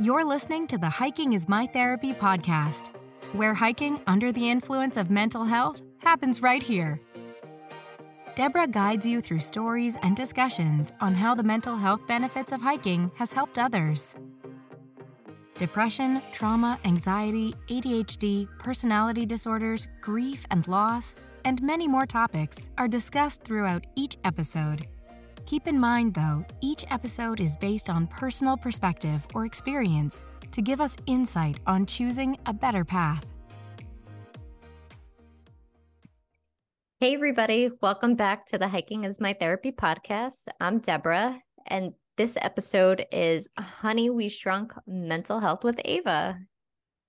You're listening to the Hiking is My Therapy podcast, where hiking under the influence of mental health happens right here. Deborah guides you through stories and discussions on how the mental health benefits of hiking has helped others. Depression, trauma, anxiety, ADHD, personality disorders, grief and loss, and many more topics are discussed throughout each episode. Keep in mind, though, each episode is based on personal perspective or experience to give us insight on choosing a better path. Hey, everybody. Welcome back to the Hiking is My Therapy podcast. I'm Deborah, and this episode is Honey, We Shrunk Mental Health with Ava.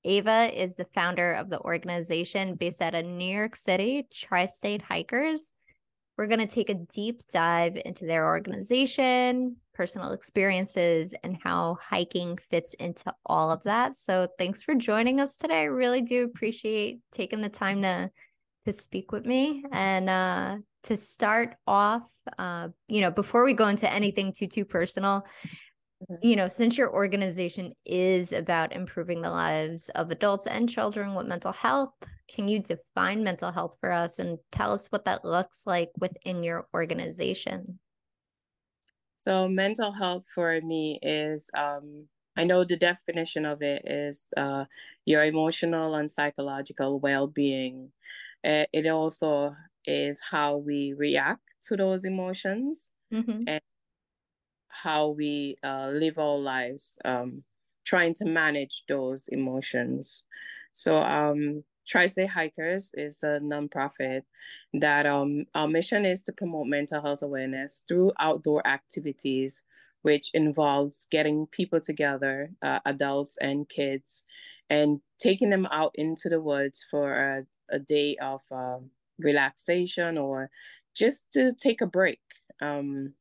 Ava is the founder of the organization based out of New York City, Tri State Hikers. We're going to take a deep dive into their organization, personal experiences, and how hiking fits into all of that. So, thanks for joining us today. I really do appreciate taking the time to to speak with me and uh, to start off. Uh, you know, before we go into anything too too personal. You know, since your organization is about improving the lives of adults and children with mental health, can you define mental health for us and tell us what that looks like within your organization? So, mental health for me is um, I know the definition of it is uh, your emotional and psychological well being. Uh, it also is how we react to those emotions mm-hmm. and how we uh, live our lives, um, trying to manage those emotions. So, um, Tri State Hikers is a nonprofit that um, our mission is to promote mental health awareness through outdoor activities, which involves getting people together, uh, adults and kids, and taking them out into the woods for a, a day of uh, relaxation or just to take a break. Um,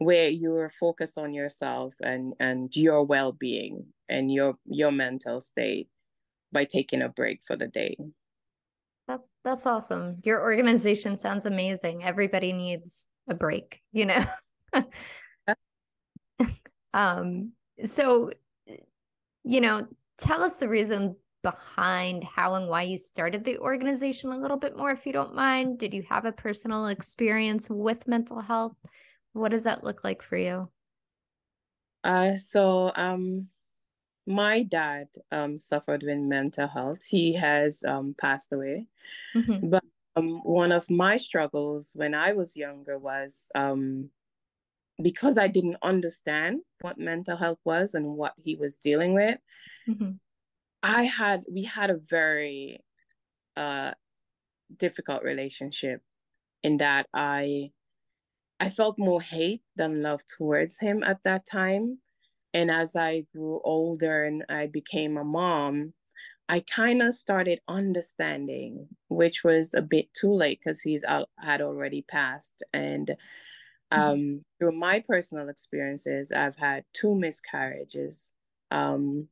where you're focused on yourself and and your well-being and your your mental state by taking a break for the day. That's that's awesome. Your organization sounds amazing. Everybody needs a break you know? Um so you know tell us the reason behind how and why you started the organization a little bit more if you don't mind. Did you have a personal experience with mental health what does that look like for you? Uh, so um, my dad um suffered with mental health. He has um passed away, mm-hmm. but um, one of my struggles when I was younger was um because I didn't understand what mental health was and what he was dealing with. Mm-hmm. I had we had a very uh difficult relationship in that I I felt more hate than love towards him at that time. And as I grew older and I became a mom, I kind of started understanding, which was a bit too late because he's out, had already passed. And mm-hmm. um, mm-hmm. through my personal experiences, I've had two miscarriages. Um,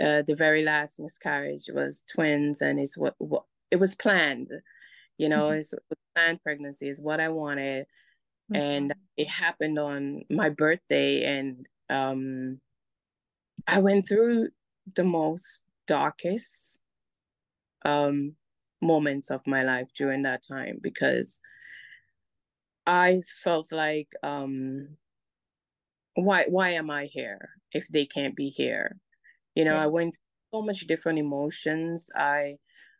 uh, the very last miscarriage was twins, and it's what, what it was planned. You know, mm-hmm. it's planned pregnancy is what I wanted and it happened on my birthday and um i went through the most darkest um moments of my life during that time because i felt like um why why am i here if they can't be here? You know yeah. i went so much different emotions. I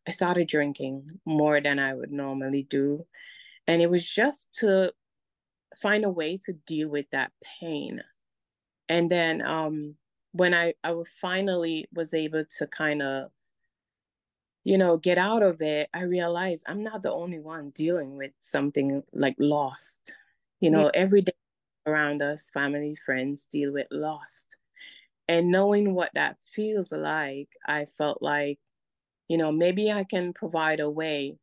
i started drinking more than i would normally do. And it was just to find a way to deal with that pain. And then um when i i finally was able to kind of you know get out of it i realized i'm not the only one dealing with something like lost. You know yeah. every day around us family friends deal with lost. And knowing what that feels like i felt like you know maybe i can provide a way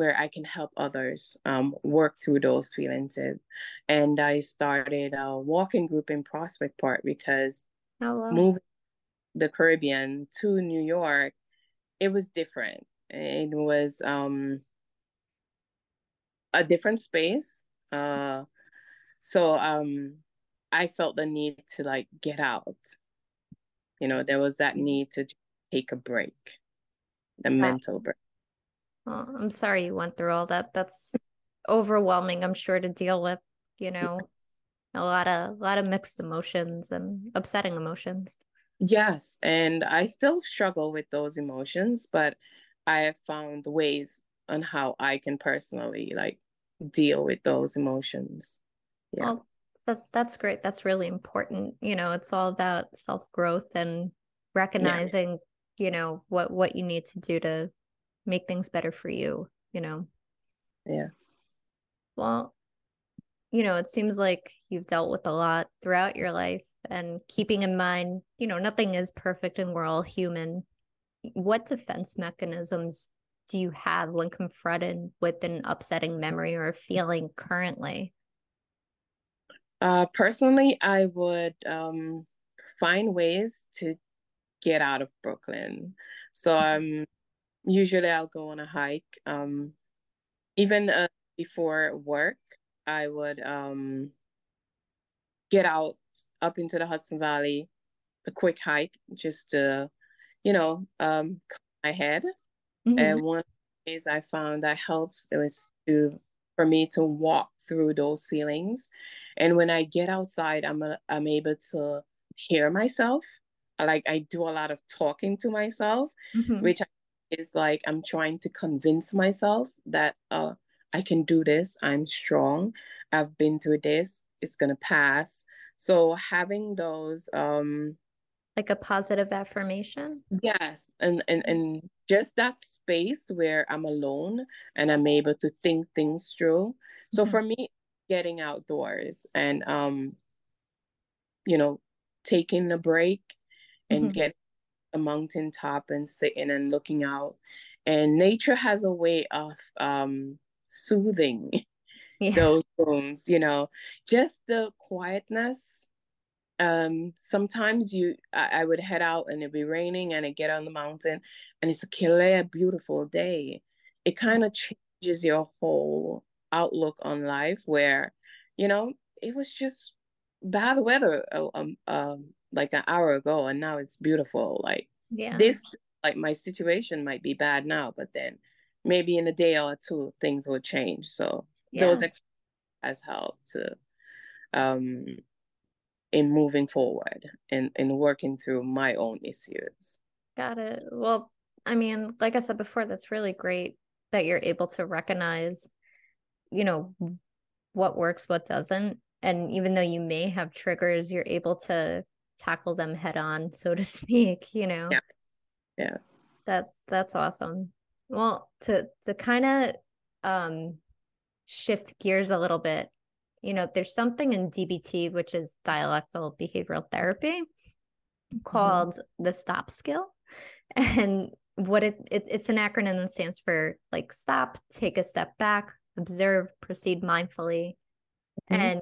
where I can help others um, work through those feelings. And I started a walking group in Prospect Park because oh, wow. moving the Caribbean to New York, it was different. It was um, a different space. Uh, so um, I felt the need to like get out you know there was that need to take a break the mental break well, i'm sorry you went through all that. That's overwhelming i'm sure to deal with you know. A lot of a lot of mixed emotions and upsetting emotions. Yes and i still struggle with those emotions but i have found ways on how i can personally like deal with those emotions. Yeah. Well, that, that's great. That's really important. You know it's all about self growth and recognizing yeah. you know what what you need to do to make things better for you you know yes well you know, it seems like you've dealt with a lot throughout your life and keeping in mind, you know, nothing is perfect and we're all human. What defense mechanisms do you have when confronted with an upsetting memory or feeling currently? Uh, personally, I would um, find ways to get out of Brooklyn. So um, usually I'll go on a hike. Um, even uh, before work, I would um, get out up into the Hudson Valley, a quick hike, just to, you know, um, my head. Mm-hmm. And one of the ways I found that helps it was to for me to walk through those feelings. And when I get outside, I'm a, I'm able to hear myself. Like I do a lot of talking to myself, mm-hmm. which is like I'm trying to convince myself that uh, I can do this. I'm strong. I've been through this. It's going to pass. So having those um like a positive affirmation. Yes, and and and just that space where I'm alone and I'm able to think things through. So mm-hmm. for me getting outdoors and um you know taking a break and mm-hmm. get a mountain top and sitting and looking out and nature has a way of um soothing yeah. those wounds, you know, just the quietness. Um, sometimes you, I, I, would head out and it'd be raining and I get on the mountain and it's a clear, beautiful day. It kind of changes your whole outlook on life where, you know, it was just bad weather um, um, like an hour ago and now it's beautiful. Like yeah. this, like my situation might be bad now, but then maybe in a day or two things will change. So yeah. those ex- has helped to um in moving forward and in working through my own issues. Got it. Well, I mean, like I said before, that's really great that you're able to recognize, you know, what works, what doesn't. And even though you may have triggers, you're able to tackle them head on, so to speak, you know. Yeah. Yes. That that's awesome. Well, to to kind of um, shift gears a little bit, you know, there's something in DBT which is dialectical behavioral therapy mm-hmm. called mm-hmm. the STOP skill, and what it, it it's an acronym that stands for like stop, take a step back, observe, proceed mindfully, mm-hmm. and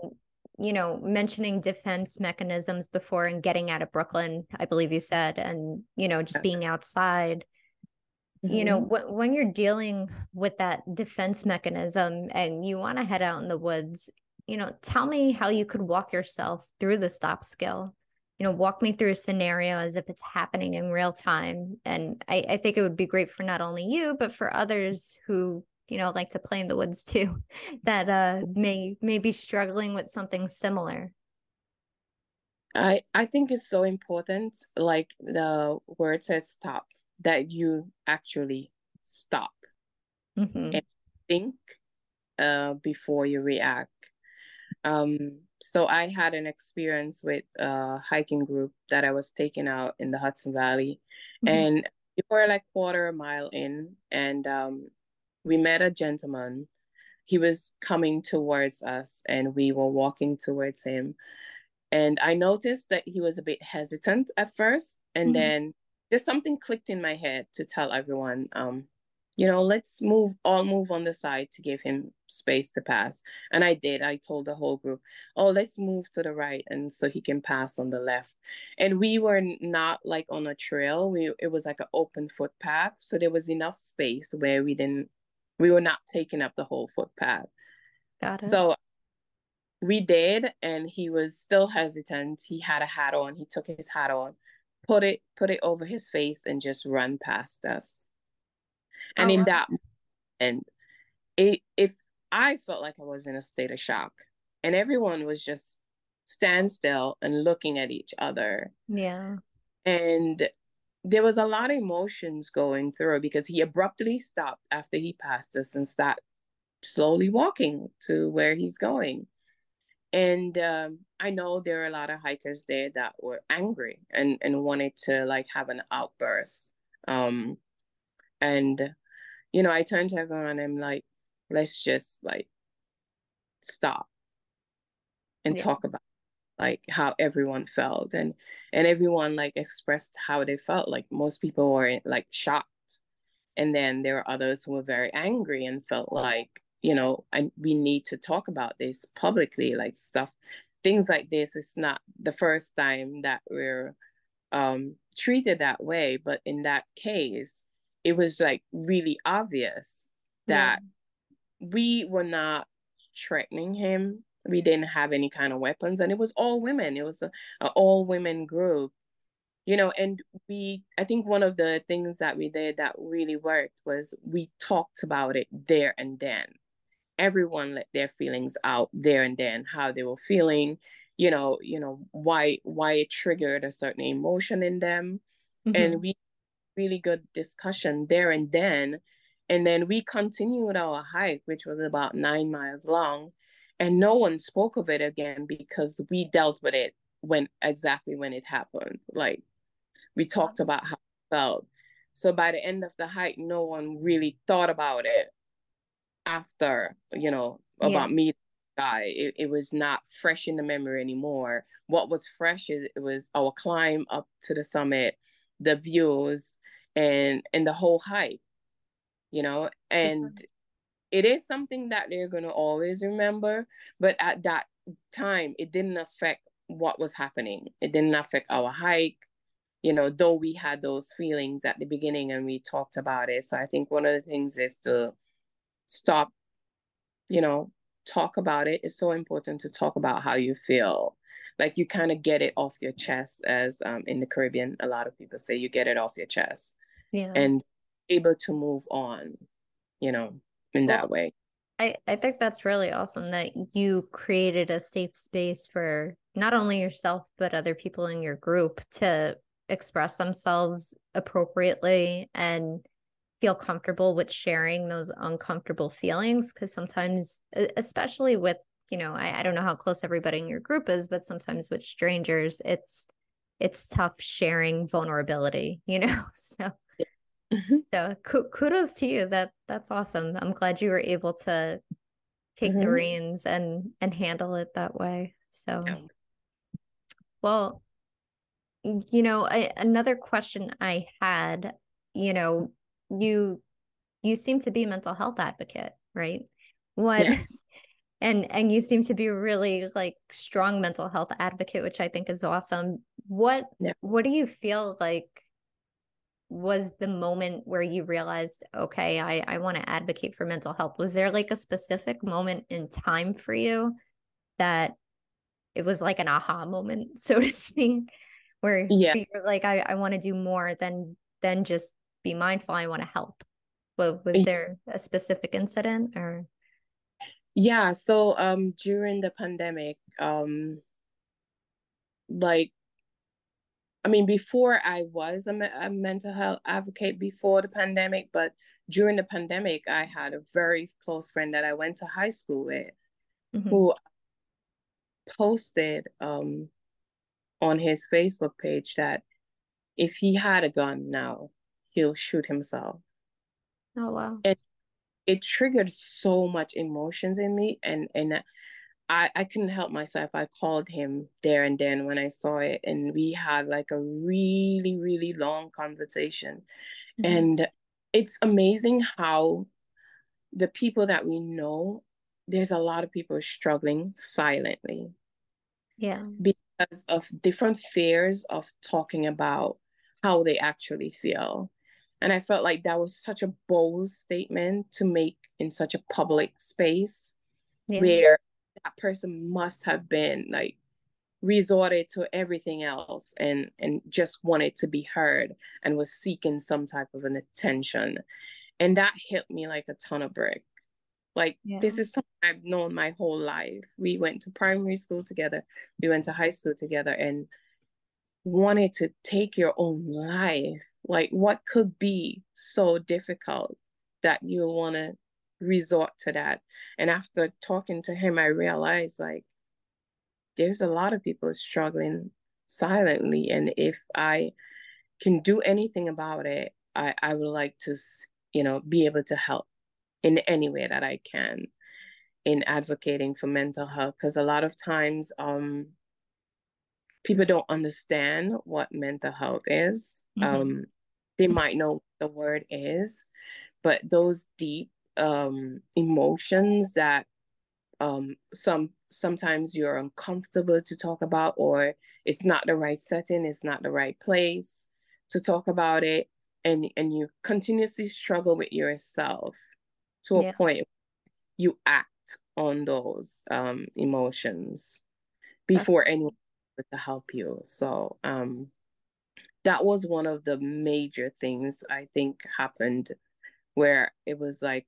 you know, mentioning defense mechanisms before and getting out of Brooklyn, I believe you said, and, you know, just being outside Mm-hmm. You know, mm-hmm. when you're dealing with that defense mechanism and you want to head out in the woods, you know, tell me how you could walk yourself through the stop skill. You know, walk me through a scenario as if it's happening in real time. And I, I think it would be great for not only you, but for others who, you know, like to play in the woods too, that uh may may be struggling with something similar. I I think it's so important, like the word says stop that you actually stop mm-hmm. and think uh, before you react. Um, so I had an experience with a hiking group that I was taking out in the Hudson Valley, mm-hmm. and we were like quarter a mile in, and um, we met a gentleman. He was coming towards us, and we were walking towards him. And I noticed that he was a bit hesitant at first, and mm-hmm. then just something clicked in my head to tell everyone, um, you know, let's move, all move on the side to give him space to pass. And I did. I told the whole group, oh, let's move to the right, and so he can pass on the left. And we were not like on a trail. We it was like an open footpath, so there was enough space where we didn't, we were not taking up the whole footpath. Got it. So we did, and he was still hesitant. He had a hat on. He took his hat on put it put it over his face and just run past us. And oh, in wow. that and it if I felt like I was in a state of shock and everyone was just stand still and looking at each other. Yeah. And there was a lot of emotions going through because he abruptly stopped after he passed us and started slowly walking to where he's going. And um, I know there are a lot of hikers there that were angry and, and wanted to like have an outburst. Um, and, you know, I turned to everyone and I'm like, let's just like stop and yeah. talk about like how everyone felt and and everyone like expressed how they felt like most people were like shocked and then there were others who were very angry and felt like you know and we need to talk about this publicly like stuff things like this is not the first time that we're um treated that way but in that case it was like really obvious that yeah. we were not threatening him we didn't have any kind of weapons and it was all women. It was a, a all women group you know and we i think one of the things that we did that really worked was we talked about it there and then. Everyone let their feelings out there and then how they were feeling you know you know why why it triggered a certain emotion in them. Mm-hmm. and we really good discussion there and then. And then we continued our hike which was about nine miles long and no one spoke of it again because we dealt with it when exactly when it happened. Like we talked about how it felt. So by the end of the hike no one really thought about it after you know about yeah. me guy. It, it was not fresh in the memory anymore. What was fresh is it was our climb up to the summit the views and and the whole hike you know? Mm-hmm. And it is something that they're going to always remember but at that time it didn't affect what was happening. It didn't affect our hike you know though we had those feelings at the beginning and we talked about it. So i think one of the things is to stop you know talk about it. It's so important to talk about how you feel. Like you kind of get it off your chest as um, in the caribbean a lot of people say you get it off your chest yeah. and able to move on you know in that way. I, I think that's really awesome that you created a safe space for not only yourself, but other people in your group to express themselves appropriately and feel comfortable with sharing those uncomfortable feelings. Cause sometimes, especially with, you know, I, I don't know how close everybody in your group is, but sometimes with strangers, it's, it's tough sharing vulnerability, you know? So Mm-hmm. So kudos to you. That that's awesome. I'm glad you were able to take mm-hmm. the reins and and handle it that way. So, yeah. well, you know, I, another question I had, you know, you you seem to be a mental health advocate, right? What yes. and and you seem to be really like strong mental health advocate, which I think is awesome. What yeah. what do you feel like was the moment where you realized okay i i want to advocate for mental health. Was there like a specific moment in time for you that it was like an aha moment so to speak where yeah. you're like i, I want to do more than than just be mindful i want to help. Well was there a specific incident or? Yeah so um during the pandemic um like I mean, before I was a, a, mental health advocate before the pandemic, but during the pandemic, I had a very close friend that I went to high school with mm-hmm. who posted um, on his Facebook page that if he had a gun now, he'll shoot himself. Oh, wow. And it triggered so much emotions in me. And, and I, I couldn't help myself. I called him there and then when I saw it, and we had like a really, really long conversation. Mm-hmm. And it's amazing how the people that we know, there's a lot of people struggling silently. Yeah. Because of different fears of talking about how they actually feel. And I felt like that was such a bold statement to make in such a public space yeah. where that person must have been like resorted to everything else and and just wanted to be heard and was seeking some type of an attention. And that hit me like a ton of brick. Like yeah. this is something i've known my whole life. We went to primary school together. We went to high school together and wanted to take your own life. Like what could be so difficult that you want to resort to that. And after talking to him i realized like there's a lot of people struggling silently. And if i can do anything about it i i would like to you know be able to help in any way that i can in advocating for mental health. Because a lot of times um people don't understand what mental health is. Mm-hmm. um they might know what the word is but those deep um emotions that um some sometimes you're uncomfortable to talk about or it's not the right setting it's not the right place to talk about it and and you continuously struggle with yourself to a yeah. point you act on those um emotions before That's- anyone to help you so um that was one of the major things i think happened where it was like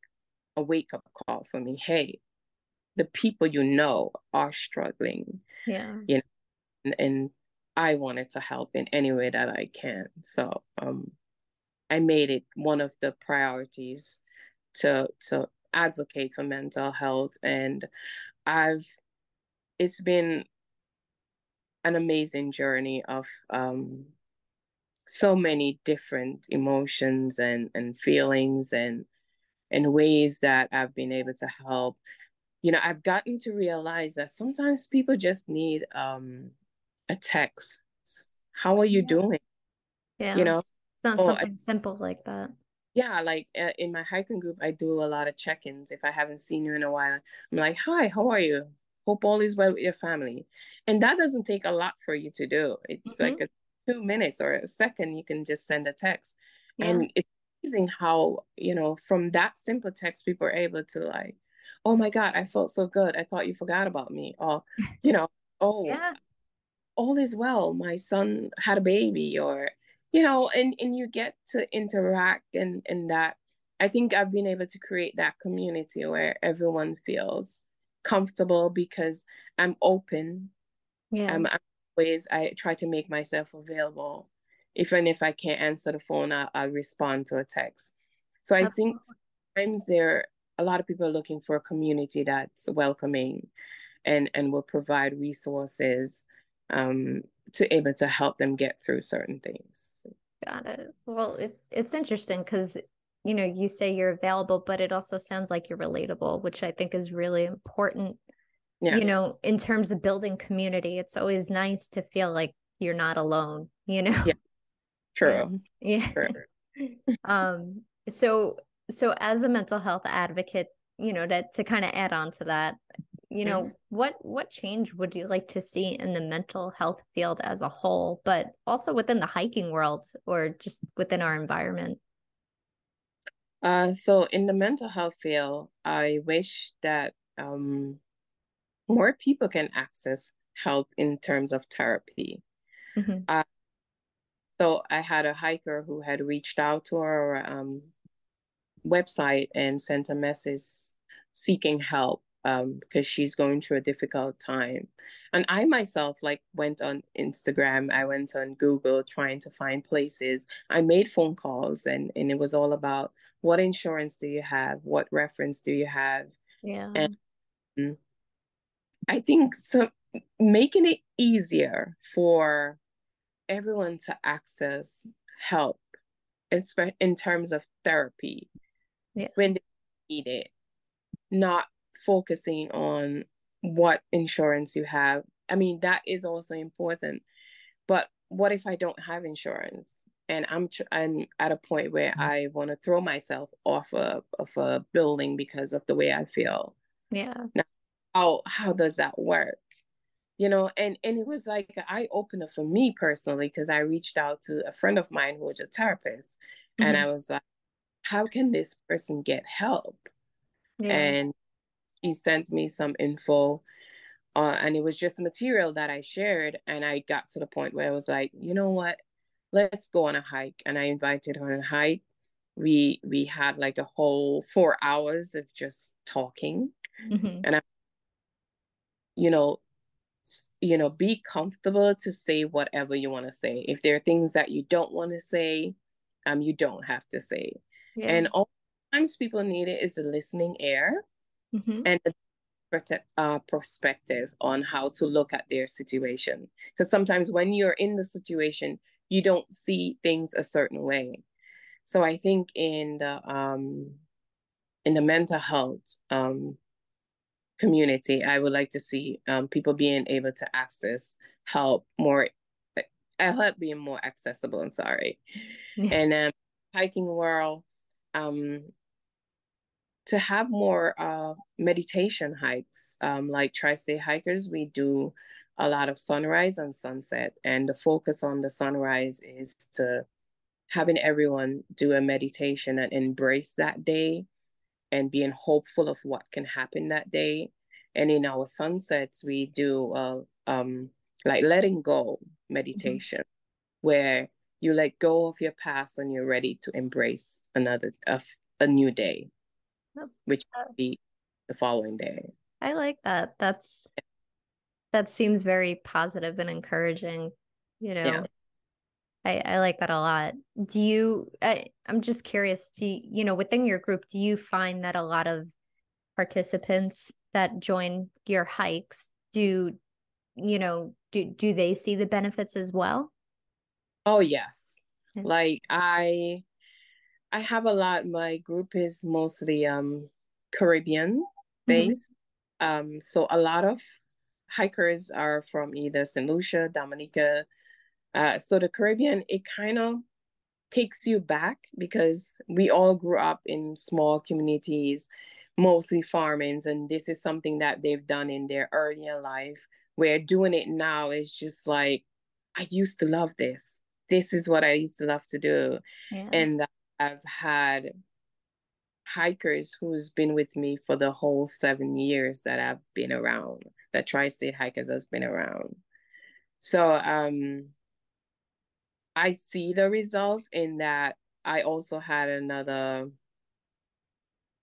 a wake up call for me hey the people you know are struggling. Yeah. You know, and, and I wanted to help in any way that I can. So um I made it one of the priorities to to advocate for mental health and I've it's been an amazing journey of um so many different emotions and and feelings and and ways that I've been able to help you know, I've gotten to realize that sometimes people just need um a text. How are you yeah. doing? Yeah. You know, something I, simple like that. Yeah, like uh, in my hiking group, I do a lot of check-ins. If I haven't seen you in a while, I'm like, "Hi, how are you? Hope all is well with your family." And that doesn't take a lot for you to do. It's mm-hmm. like a two minutes or a second. You can just send a text, yeah. and it's amazing how you know from that simple text people are able to like oh my God, I felt so good. I thought you forgot about me. Or, you know, oh, yeah. all is well. My son had a baby or, you know, and, and you get to interact and, and that I think I've been able to create that community where everyone feels comfortable because I'm open. Yeah. I'm, I'm always, I try to make myself available. Even if I can't answer the phone, I'll, I'll respond to a text. So I Absolutely. think sometimes there a lot of people are looking for a community that's welcoming and and will provide resources um, to able to help them get through certain things got it well it, it's interesting because you know you say you're available but it also sounds like you're relatable which i think is really important yes. you know in terms of building community it's always nice to feel like you're not alone you know yeah true yeah true. um so so as a mental health advocate you know to, to kind of add on to that you know mm-hmm. what what change would you like to see in the mental health field as a whole but also within the hiking world or just within our environment uh, so in the mental health field i wish that um, more people can access help in terms of therapy mm-hmm. uh, so i had a hiker who had reached out to our um, website and sent a message seeking help um, because she's going through a difficult time. And I myself like went on Instagram, I went on Google trying to find places. I made phone calls and, and it was all about what insurance do you have? What reference do you have? Yeah. And I think so making it easier for everyone to access help in terms of therapy yeah. when they need it, not focusing on what insurance you have. I mean, that is also important. But what if I don't have insurance and I'm tr- I'm at a point where mm-hmm. I want to throw myself off a, of a building because of the way I feel? Yeah. Now, how how does that work? You know, and and it was like an eye opener for me personally because I reached out to a friend of mine who was a therapist, mm-hmm. and I was like, how can this person get help? Yeah. And he sent me some info uh, and it was just material that I shared. And I got to the point where I was like, you know what? Let's go on a hike. And I invited her on a hike. We we had like a whole four hours of just talking. Mm-hmm. And I, you know, you know, be comfortable to say whatever you want to say. If there are things that you don't want to say, um, you don't have to say. Yeah. And all times people need it is a listening ear mm-hmm. and a uh, perspective on how to look at their situation. Because sometimes when you're in the situation, you don't see things a certain way. So I think in the um, in the mental health um, community, I would like to see um, people being able to access help more, uh, help being more accessible. I'm sorry, yeah. and um, hiking world, um, to have more uh, meditation hikes. Um, like Tri-State Hikers, we do a lot of sunrise and sunset, and the focus on the sunrise is to having everyone do a meditation and embrace that day and being hopeful of what can happen that day. And in our sunsets, we do uh, um, like letting go meditation, mm-hmm. where you let go of your past and you're ready to embrace another of a new day which would be the following day. I like that. That's that seems very positive and encouraging. You know, yeah. I I like that a lot. Do you? I, I'm just curious. Do you, you know within your group? Do you find that a lot of participants that join your hikes do you know do do they see the benefits as well oh yes like i I have a lot. My group is mostly um Caribbean mm-hmm. based. Mm-hmm. Um, so a lot of hikers are from either St. Lucia, Dominica. Uh, so the Caribbean, it kind of takes you back because we all grew up in small communities, mostly farmings, and this is something that they've done in their earlier life. Where doing it now is just like, I used to love this. This is what I used to love to do, yeah. and I've had hikers who's been with me for the whole seven years that I've been around, that tri-state hikers has been around. So um I see the results in that I also had another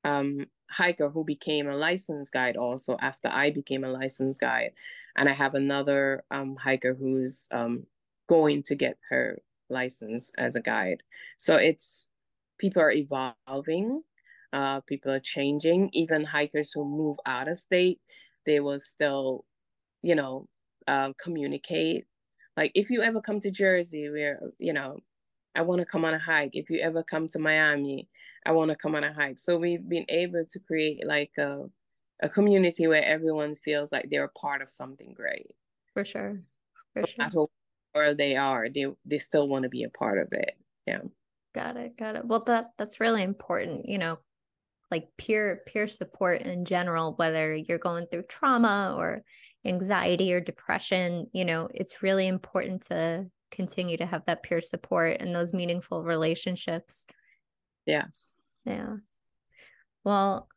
um hiker who became a licensed guide also after I became a licensed guide. And I have another um hiker who's um going to get her license as a guide. So it's people are evolving, uh, people are changing. Even hikers who move out of state, they will still, you know, uh, communicate. Like if you ever come to Jersey, where you know, I want to come on a hike. If you ever come to Miami, I want to come on a hike. So we've been able to create like a, a community where everyone feels like they're a part of something great. For sure. For sure. Where they are, they they still want to be a part of it. Yeah. Got it. Got it. Well, that that's really important. You know, like peer peer support in general, whether you're going through trauma or anxiety or depression. You know, it's really important to continue to have that peer support and those meaningful relationships. Yes. Yeah. Well,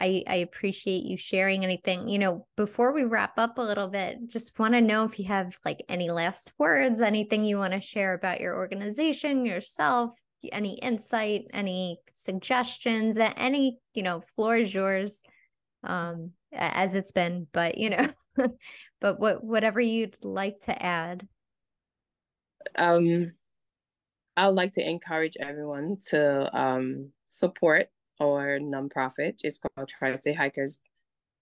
I, I appreciate you sharing anything. You know, before we wrap up a little bit, just want to know if you have like any last words, anything you want to share about your organization, yourself, any insight, any suggestions, any, you know, floor is yours um as it's been, but you know, but what whatever you'd like to add. Um I would like to encourage everyone to um support our nonprofit. It's called Tri-State Hikers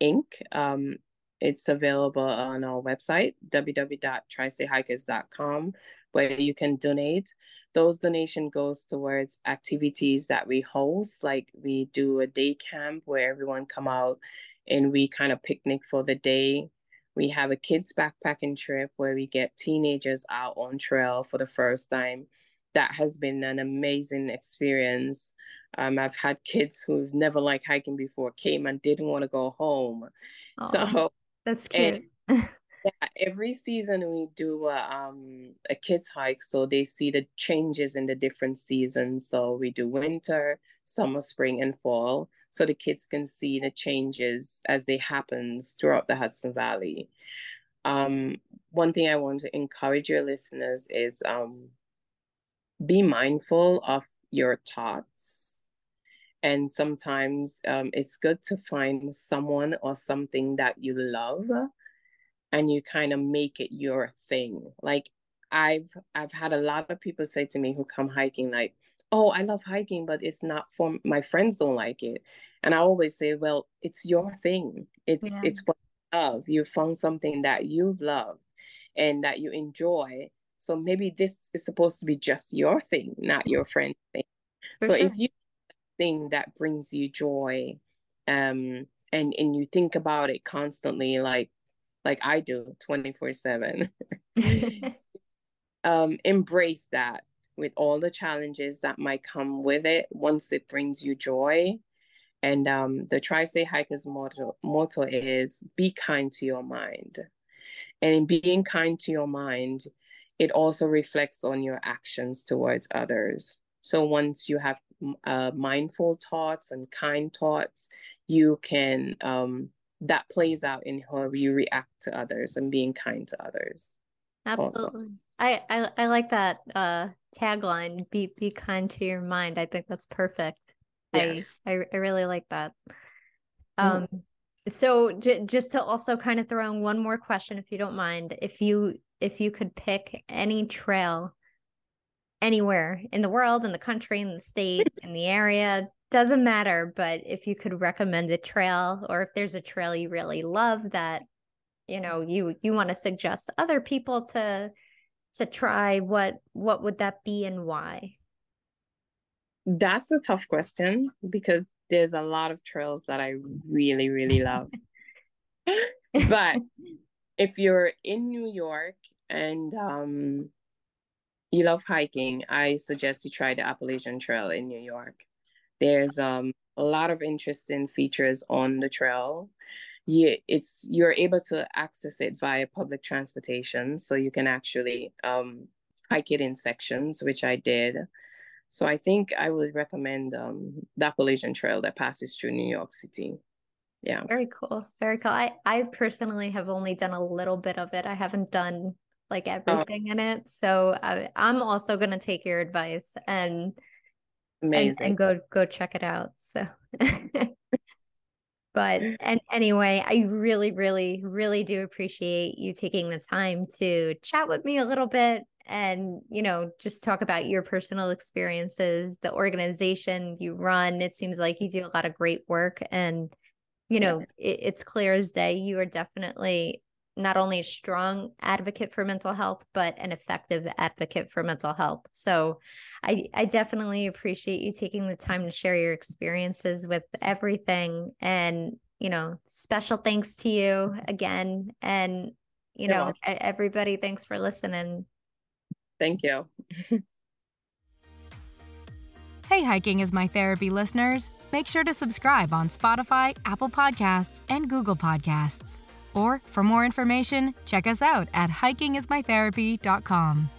Inc. Um, it's available on our website, www.tristatehikers.com, where you can donate. Those donation goes towards activities that we host, like we do a day camp where everyone come out and we kind of picnic for the day. We have a kids backpacking trip where we get teenagers out on trail for the first time. That has been an amazing experience. Um, I've had kids who've never liked hiking before came and didn't want to go home. so that's cute. And, yeah, every season we do a, um, a kids hike, so they see the changes in the different seasons. So we do winter, summer, spring, and fall. So the kids can see the changes as they happens throughout the Hudson Valley. Um, one thing I want to encourage your listeners is um, be mindful of your thoughts. And sometimes um, it's good to find someone or something that you love and you kind of make it your thing. Like I've I've had a lot of people say to me who come hiking like, "Oh, I love hiking, but it's not for my friends don't like it." And I always say, "Well, it's your thing. It's yeah. it's what you love. You found something that you love and that you enjoy. So maybe this is supposed to be just your thing, not your friend's thing. For so sure. if you thing that brings you joy, um, and and you think about it constantly, like like I do, twenty four seven. um, embrace that with all the challenges that might come with it once it brings you joy. And um, the Tri State Hikers motto, motto is be kind to your mind. And in being kind to your mind, it also reflects on your actions towards others. So once you have uh, mindful thoughts and kind thoughts, you can, um, that plays out in how you react to others and being kind to others. Absolutely. Also. I, I I like that uh tagline be be kind to your mind. I think that's perfect. Yes. I, I I really like that. Um mm-hmm. so j- just to also kind of throw in one more question if you don't mind. If you if you could pick any trail anywhere in the world, in the country, in the state, in the area, doesn't matter, but if you could recommend a trail or if there's a trail you really love that you know you you want to suggest other people to to try what what would that be and why? That's a tough question because there's a lot of trails that i really really love. But if you're in new york and um you love hiking i suggest you try the appalachian trail in new york. There's um a lot of interesting features on the trail you it's you're able to access it via public transportation. So you can actually um, hike it in sections which i did. So i think i would recommend um, the appalachian trail that passes through new york city. Yeah. Very cool. Very cool. I i personally have only done a little bit of it. I haven't done like oh. everything in it. So I, i'm also going to take your advice and Amazing. And, and go go check it out. So But mm. and anyway, I really, really, really do appreciate you taking the time to chat with me a little bit and you know just talk about your personal experiences the organization you run. It seems like you do a lot of great work and you know it, it's clear as day you are definitely not only a strong advocate for mental health but an effective advocate for mental health so i i definitely appreciate you taking the time to share your experiences with everything and you know special thanks to you again and you You're know welcome. everybody thanks for listening thank you Hey, Hiking is My Therapy listeners. Make sure to subscribe on Spotify, Apple Podcasts, and Google Podcasts. Or for more information, check us out at hikingismytherapy.com.